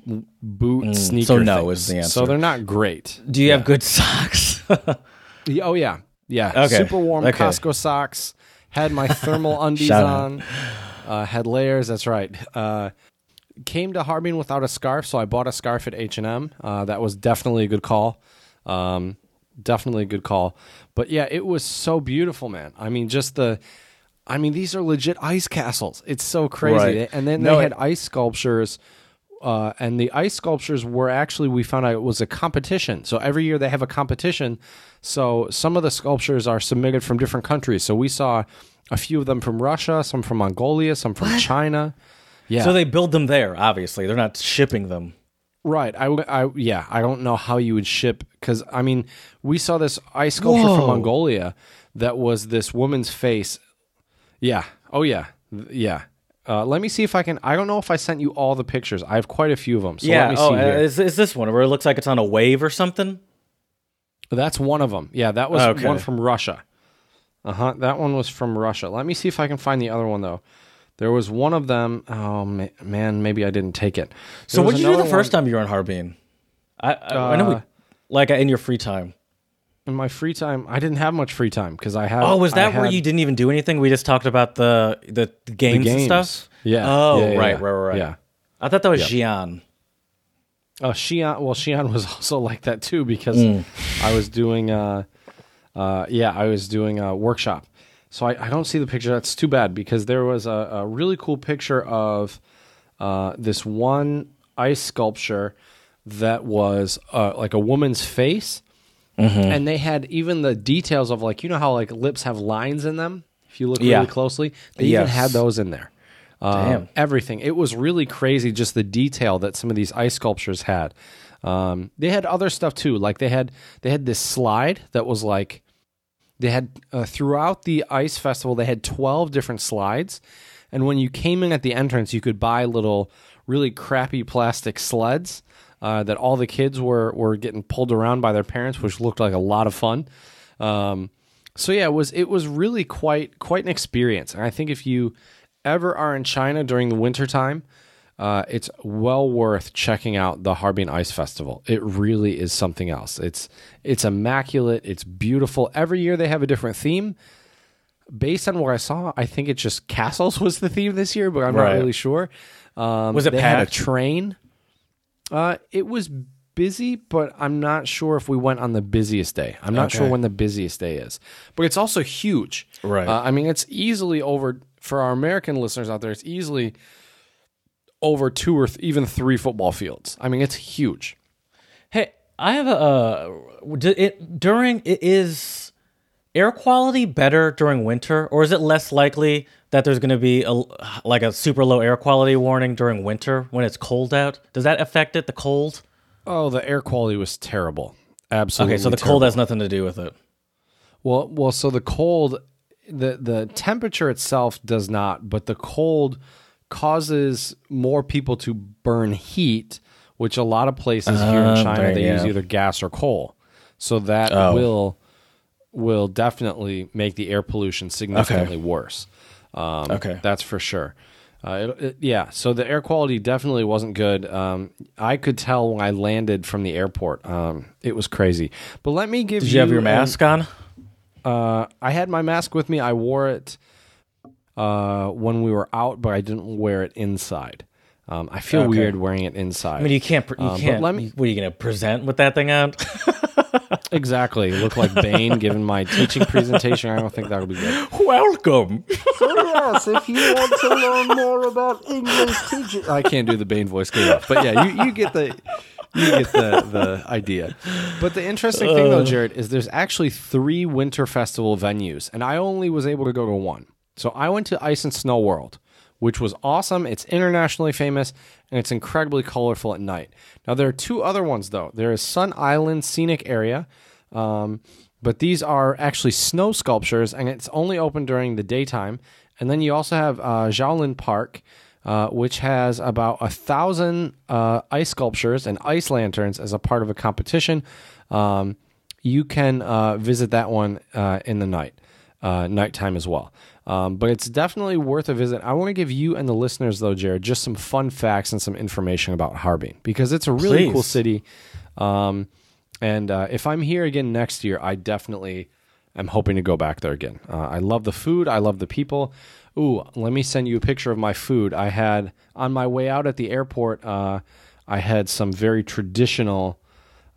boot sneaker. Mm, so no things. is the answer. So they're not great. Do you have good socks? Oh yeah, yeah. Okay, Super warm okay. Costco socks. Had my thermal undies on. Uh, had layers. That's right. Uh, came to Harbin without a scarf, so I bought a scarf at H and M. Uh, that was definitely a good call. Um, definitely a good call. But yeah, it was so beautiful, man. I mean, just the. I mean, these are legit ice castles. It's so crazy. Right. And then No, they had it- ice sculptures. Uh, and the ice sculptures were actually we found out it was a competition. So every year they have a competition. So some of the sculptures are submitted from different countries. So we saw a few of them from Russia, some from Mongolia, some from China. Yeah, so they build them there. Obviously, they're not shipping them. right. I, I yeah, I don't know how you would ship because I mean we saw this ice sculpture Whoa. from Mongolia that was this woman's face. Yeah. Oh yeah. Yeah. Uh, let me see if I can. I don't know if I sent you all the pictures. I have quite a few of them. So yeah. let me see oh, uh, here. is, is this one where it looks like it's on a wave or something? That's one of them. Yeah, that was Okay. one from Russia. Uh huh. That one was from Russia. Let me see if I can find the other one though. There was one of them. Oh ma- man, maybe I didn't take it. So what did you do the first one- time you were in Harbin? I I, I know we, Uh, like in your free time. In my free time? I didn't have much free time because I had. Oh, was I that where had you didn't even do anything? We just talked about the the, the the games, and stuff. Yeah. Oh, Yeah, yeah, right, yeah. right, right, right. Yeah. I thought that was Xi'an. Oh, Xi'an. Well, Xi'an was also like that too because Mm. I was doing. Uh, uh, yeah, I was doing a workshop. So I, I don't see the picture. That's too bad because there was a, a really cool picture of uh, this one ice sculpture that was uh, like a woman's face, Mm-hmm. and they had even the details of like you know how like lips have lines in them. If you look Yeah. really closely, they even had those in there. Damn. everything. It was really crazy, just the detail that some of these ice sculptures had. Um, they had other stuff too, like they had they had this slide that was like they had uh, throughout the ice festival they had 12 different slides and when you came in at the entrance you could buy little really crappy plastic sleds uh, that all the kids were were getting pulled around by their parents which looked like a lot of fun um, so yeah it was it was really quite quite an experience and i think if you ever are in china during the winter time uh, it's well worth checking out the Harbin Ice Festival. It really is something else. It's it's immaculate. It's beautiful. Every year they have a different theme. Based on what I saw, I think it's just castles was the theme this year, but I'm Right. not really sure. Um, Was it they had a train? Uh, it was busy, but I'm not sure if we went on the busiest day. I'm not sure when the busiest day is, but it's also huge. Right. Uh, I mean, it's easily over for our American listeners out there. It's easily over two or th- even three football fields. I mean, it's huge. Hey, I have a uh, it during it is air quality better during winter, or is it less likely that there's going to be a like a super low air quality warning during winter when it's cold out? Does that affect it? The cold? Oh, the air quality was terrible. Absolutely. Okay, so the terrible. cold has nothing to do with it. Well, well, so the cold, the the temperature itself does not, but the cold causes more people to burn heat, which a lot of places here in Um, China they use either gas or coal. So that Oh. will will definitely make the air pollution significantly worse. Um, Okay. that's for sure. Uh, it, it- yeah, so the air quality definitely wasn't good. Um, I could tell when I landed from the airport. Um, it was crazy. But let me give Did you have your an- mask on? uh, I had my mask with me. I wore it uh, when we were out, but I didn't wear it inside. Um, I feel Okay. weird wearing it inside. I mean, you can't. You Um, can't. let me- what are you going to present with that thing on? exactly. Look like Bane giving my teaching presentation. I don't think that would be good. Welcome. yes, if you want to learn more about English teaching, I can't do the Bane voice good enough. But yeah, you, you get the you get the the idea. But the interesting thing though, Jared, is there's actually three winter festival venues, and I only was able to go to one. So I went to Ice and Snow World, which was awesome. It's internationally famous and it's incredibly colorful at night. Now there are two other ones though. There is Sun Island Scenic Area. Um, but these are actually snow sculptures, and it's only open during the daytime. And then you also have uh, Zhaolin Park, uh, which has about a thousand uh, ice sculptures and ice lanterns as a part of a competition. Um, you can uh, visit that one uh, in the night, uh, nighttime as well. Um, but it's definitely worth a visit. I want to give you and the listeners, though, Jared, just some fun facts and some information about Harbin because it's a really cool city. Um, and uh, if I'm here again next year, I definitely am hoping to go back there again. Uh, I love the food. I love the people. Ooh, let me send you a picture of my food. I had on my way out at the airport. Uh, I had some very traditional,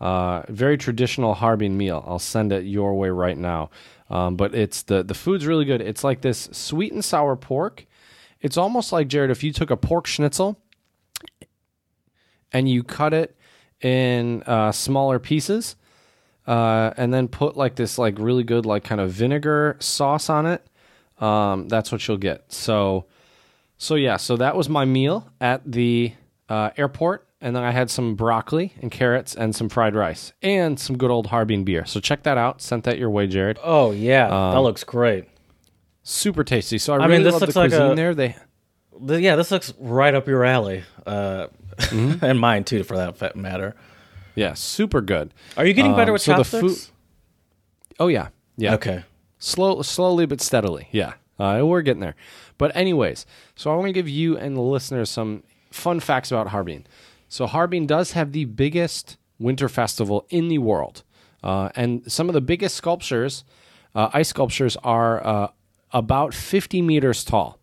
uh, very traditional Harbin meal. I'll send it your way right now. Um, but it's the the food's really good. It's like this sweet and sour pork. It's almost like Jared if you took a pork schnitzel and you cut it in uh, smaller pieces, uh, and then put like this like really good like kind of vinegar sauce on it. Um, that's what you'll get. So, so yeah, so that was my meal at the uh, airport, and then I had some broccoli and carrots and some fried rice and some good old Harbin beer. So check that out. Sent that your way, Jared. Oh yeah, that looks great. Super tasty. So I, mean, really this love the looks like cuisine a- there. They Th- Yeah, this looks right up your alley, uh, Mm-hmm. and mine too, for that matter. yeah, super good. Are you getting better Um, with so the chopsticks? Oh yeah, yeah. Okay. slow, slowly but steadily. Yeah, uh, we're getting there. But anyways, so I want to give you and the listeners some fun facts about Harbin. So Harbin does have the biggest winter festival in the world, uh, and some of the biggest sculptures, uh, ice sculptures, are uh, about 50 meters tall,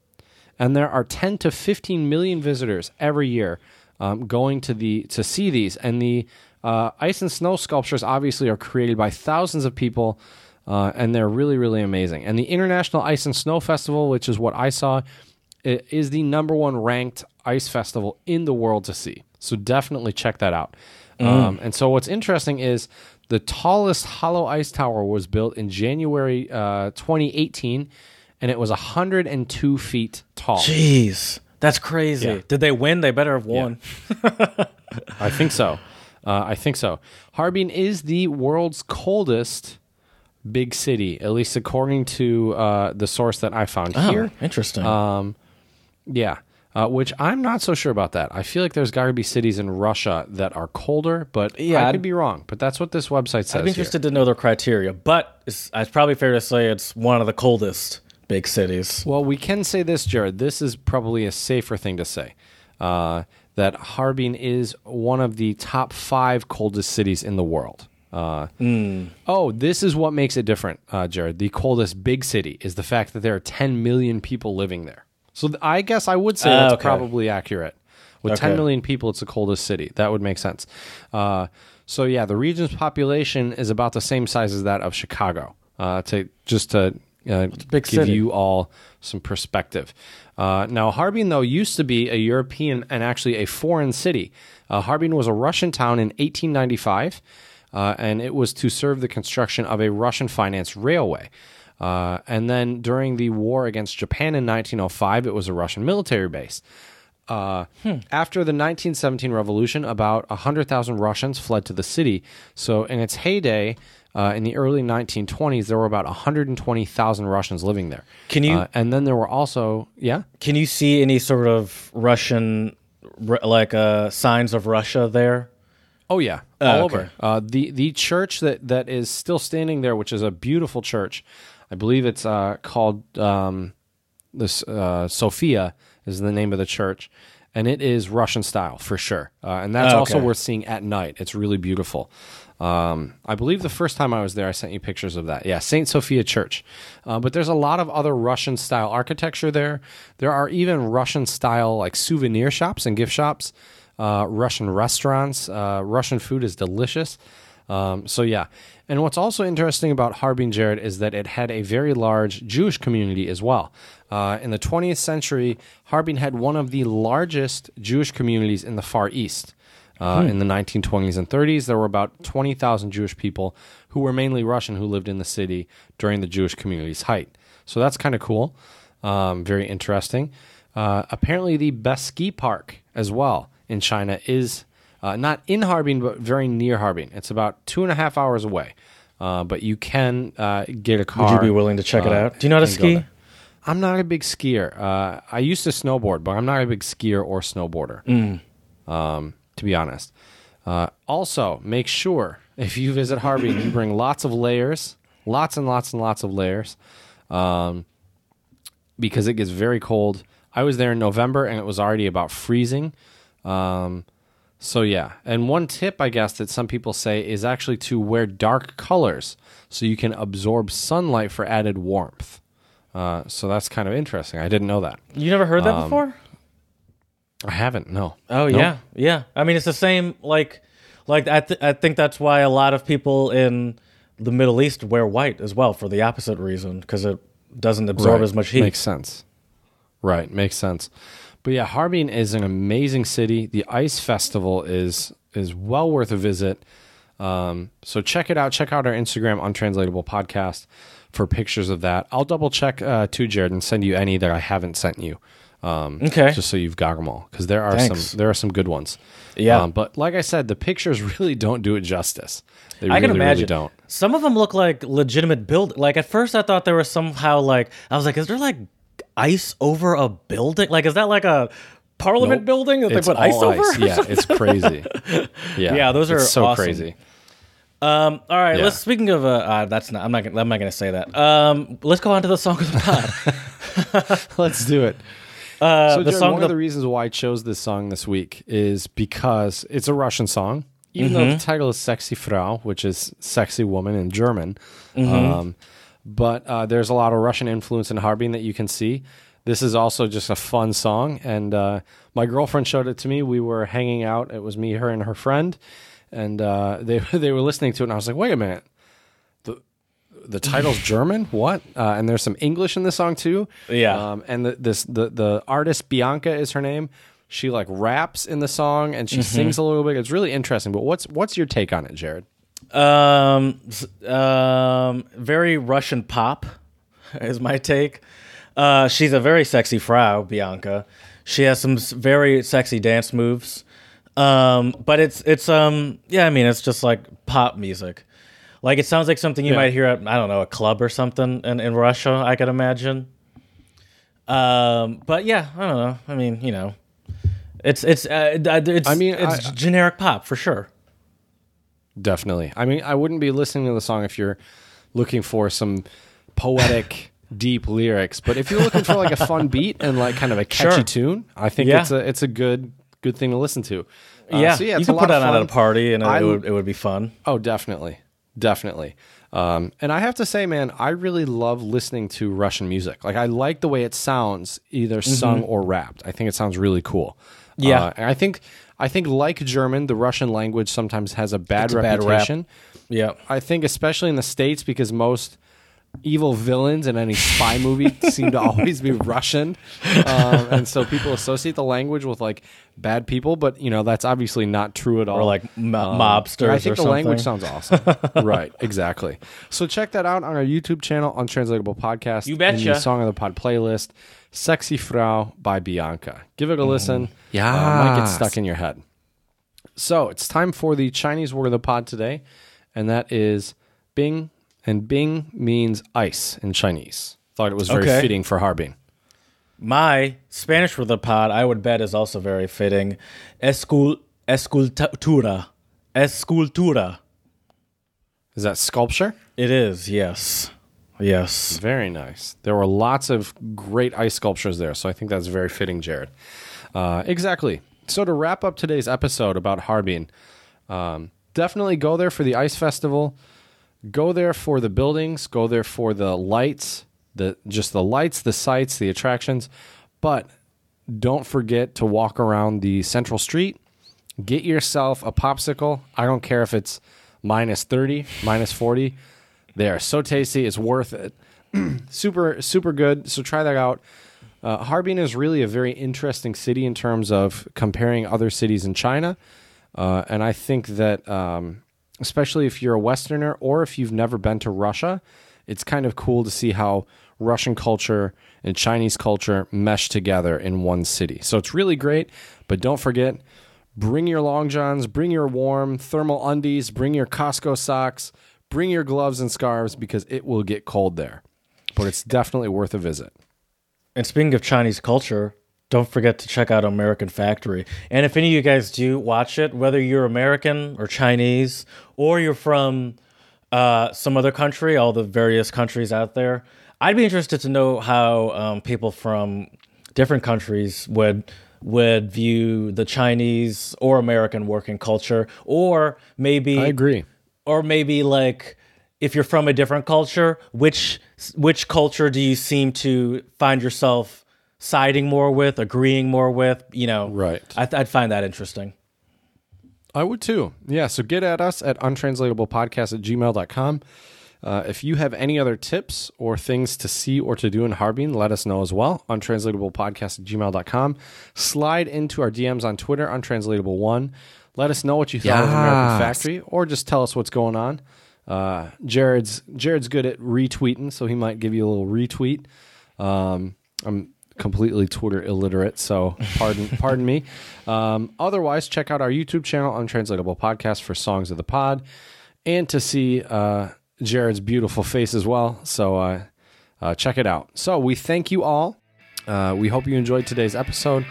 and there are 10 to 15 million visitors every year um, going to the to see these. And the uh, ice and snow sculptures obviously are created by thousands of people uh, and they're really really amazing. And the International Ice and Snow Festival, which is what I saw, is the number one ranked ice festival in the world to see. So definitely check that out. Um, and so what's interesting is the tallest hollow ice tower was built in January uh, 2018, and it was 102 feet tall. Jeez, that's crazy. Yeah. Did they win? They better have won. I think so. Uh, I think so. Harbin is the world's coldest big city, at least according to uh, the source that I found here. Oh, interesting. Um, yeah, uh, which I'm not so sure about that. I feel like there's got to be cities in Russia that are colder, but Yeah, I I'd- could be wrong. But that's what this website says. I'd be here. interested to know their criteria, but it's, it's probably fair to say it's one of the coldest big cities. Well, we can say this, Jared. This is probably a safer thing to say. Uh, that Harbin is one of the top five coldest cities in the world. Uh, Oh, this is what makes it different, uh, Jared. The coldest big city is the fact that there are 10 million people living there. So th- I guess I would say Ah, that's okay. probably accurate. With 10 Okay. million people, it's the coldest city. That would make sense. Uh, so yeah, the region's population is about the same size as that of Chicago. Uh, to just to uh, big give city. you all some perspective. Uh, now, Harbin, though, used to be a European and actually a foreign city. Uh, Harbin was a Russian town in 1895. uh, and it was to serve the construction of a Russian financed railway. Uh, and then during the war against Japan in 1905, it was a Russian military base. Uh, After the 1917 revolution, about 100,000 Russians fled to the city. So, in its heyday, uh, in the early 1920s, there were about 120,000 Russians living there. Can you- Uh, and then there were also, yeah? Can you see any sort of Russian, like uh, signs of Russia there? Oh yeah, all Oh, over. Uh, the the church that that is still standing there, which is a beautiful church, I believe it's uh, called um, this uh, Sophia is the name of the church, and it is Russian style for sure. Uh, and that's Oh, also worth seeing at night. It's really beautiful. Um, I believe the first time I was there, I sent you pictures of that. Yeah, Saint Sophia Church. Uh, but there's a lot of other Russian style architecture there. There are even Russian style like souvenir shops and gift shops, uh, Russian restaurants. Uh, Russian food is delicious. Um, so yeah, and what's also interesting about Harbin, Jared, is that it had a very large Jewish community as well. Uh, in the 20th century, Harbin had one of the largest Jewish communities in the Far East. Uh, In the 1920s and 30s, there were about 20,000 Jewish people who were mainly Russian who lived in the city during the Jewish community's height. So that's kind of cool. Um, very interesting. Uh, apparently, the best ski park as well in China is uh, not in Harbin, but very near Harbin. It's about two and a half hours away. Uh, but you can uh, get a car. Would you be willing to check it uh, out? Do you know how to ski? I'm not a big skier. Uh, I used to snowboard, but I'm not a big skier or snowboarder. Mm. Um, to be honest. Uh, also, make sure if you visit Harbin, you bring lots of layers, lots and lots and lots of layers, um, because it gets very cold. I was there in November and it was already about freezing. Um, so yeah, and one tip I guess that some people say is actually to wear dark colors so you can absorb sunlight for added warmth. Uh, so that's kind of interesting. I didn't know that. You never heard that Um, before? I haven't. No. Oh Nope. yeah, yeah. I mean, it's the same. Like, like I, th- I think that's why a lot of people in the Middle East wear white as well for the opposite reason because it doesn't absorb Right. as much heat. Makes sense. Right, makes sense. But yeah, Harbin is an amazing city. The ice festival is is well worth a visit. Um, so check it out. Check out our Instagram untranslatable podcast for pictures of that. I'll double check uh, too, Jared, and send you any that I haven't sent you. Um, Okay. just so you've got them all because there are Thanks. some there are some good ones. Yeah. um, but like I said, the pictures really don't do it justice. They I really, can really imagine. don't. Some of them look like legitimate build. Like at first, I thought there was somehow like I was like, is there like ice over a building? Like, is that like a parliament Nope. building that It's they put ice over? Yeah, it's crazy. Yeah, Yeah, those are so awesome. crazy. Um, all right, Yeah. let's. Speaking of, uh, uh, that's not. I'm not. Gonna, I'm not going to say that. Um, let's go on to the song of the pod. Let's do it. Uh, so the Jared, song one of the the reasons why I chose this song this week is because it's a Russian song, even though Mm-hmm. the title is "Sexy Frau," which is "sexy woman" in German. Mm-hmm. Um, but uh, there's a lot of Russian influence in Harbin that you can see. This is also just a fun song, and uh, my girlfriend showed it to me. We were hanging out. It was me, her, and her friend, and uh, they they were listening to it. And I was like, "Wait a minute." the the title's German. What? Uh, and there's some English in the song too. Yeah. Um, and the, this the the artist Bianca is her name. She like raps in the song and she Mm-hmm. sings a little bit. It's really interesting. But what's what's your take on it, Jared? Um, um, very Russian pop is my take. Uh, she's a very sexy Frau, Bianca. She has some very sexy dance moves. Um, but it's it's um yeah, I mean it's just like pop music. Like it sounds like something you Yeah. might hear at I don't know a club or something in, in Russia. I could imagine. Um, but yeah, I don't know. I mean, you know, it's it's uh, it's I mean, it's I- generic pop for sure. Definitely. I mean, I wouldn't be listening to the song if you're looking for some poetic, deep lyrics. But if you're looking for like a fun beat and like kind of a catchy Sure. tune, I think Yeah. it's a it's a good good thing to listen to. Uh, yeah, so yeah, you it's a could lot put that at a party and it, would it would be fun. Oh, definitely, definitely. Um, and I have to say, man, I really love listening to Russian music. Like, I like the way it sounds, either sung or rapped. I think it sounds really cool. Mm-hmm. Yeah. Uh, and I think, I think, like German, the Russian language sometimes has a bad It's a bad reputation. Yeah. I think, especially in the states, because most evil villains in any spy movie seem to always be Russian, um, and so people associate the language with like bad people. But you know that's obviously not true at all. Or like mo- Um, mobsters I think or the something. language sounds awesome. right, exactly. So check that out on our YouTube channel, Untranslatable Podcast. You in betcha. the Song of the Pod playlist, "Sexy Frau" by Bianca. Give it a listen. Yeah. Uh, might get stuck in your head. So it's time for the Chinese word of the pod today, and that is Bing. And Bing means ice in Chinese. Thought it was very Okay. fitting for Harbin. My Spanish word of the pod, I would bet, is also very fitting. Escul escultura. Escultura. Is that sculpture? It is, yes. Yes. Very nice. There were lots of great ice sculptures there, so I think that's very fitting, Jared. Uh, exactly. So to wrap up today's episode about Harbin, um, definitely go there for the ice festival. Go there for the buildings. Go there for the lights, the just the lights, the sights, the attractions. But don't forget to walk around the central street. Get yourself a popsicle. I don't care if it's minus 30, minus 40. They are so tasty. It's worth it. super, super good. So try that out. Uh, Harbin is really a very interesting city in terms of comparing other cities in China. Uh, and I think that, um, especially if you're a Westerner or if you've never been to Russia, it's kind of cool to see how Russian culture and Chinese culture mesh together in one city. So it's really great. But don't forget, bring your long johns, bring your warm thermal undies, bring your Costco socks, bring your gloves and scarves because it will get cold there. But it's definitely worth a visit. And speaking of Chinese culture, don't forget to check out American Factory. And if any of you guys do watch it, whether you're American or Chinese, or you're from uh, some other country, all the various countries out there, I'd be interested to know how um, people from different countries would would view the Chinese or American working culture, or maybe I agree. Or maybe like if you're from a different culture which which culture do you seem to find yourself siding more with agreeing more with you know Right. I, i'd find that interesting I would too. Yeah. So get at us at untranslatablepodcast at gmail.com. Uh, if you have any other tips or things to see or to do in Harbin, let us know as well. Untranslatablepodcast at gmail.com. Slide into our DMs on Twitter, untranslatable1. Let us know what you thought of American Factory or just tell us what's going on. Uh, Jared's Jared's good at retweeting, so he might give you a little retweet. Um, I'm completely Twitter illiterate, so pardon pardon me. Um, otherwise, check out our YouTube channel, Untranslatable Podcast, for songs of the pod, and to see uh, Jared's beautiful face as well. So uh, uh, check it out. So we thank you all. Uh, we hope you enjoyed today's episode.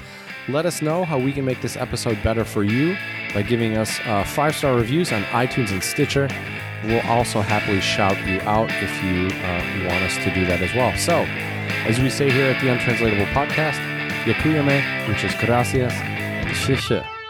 Let us know how we can make this episode better for you by giving us uh, five star reviews on iTunes and Stitcher. We'll also happily shout you out if you uh, want us to do that as well. So, as we say here at the Untranslatable Podcast, Yakuyame, which is gracias, 谢谢。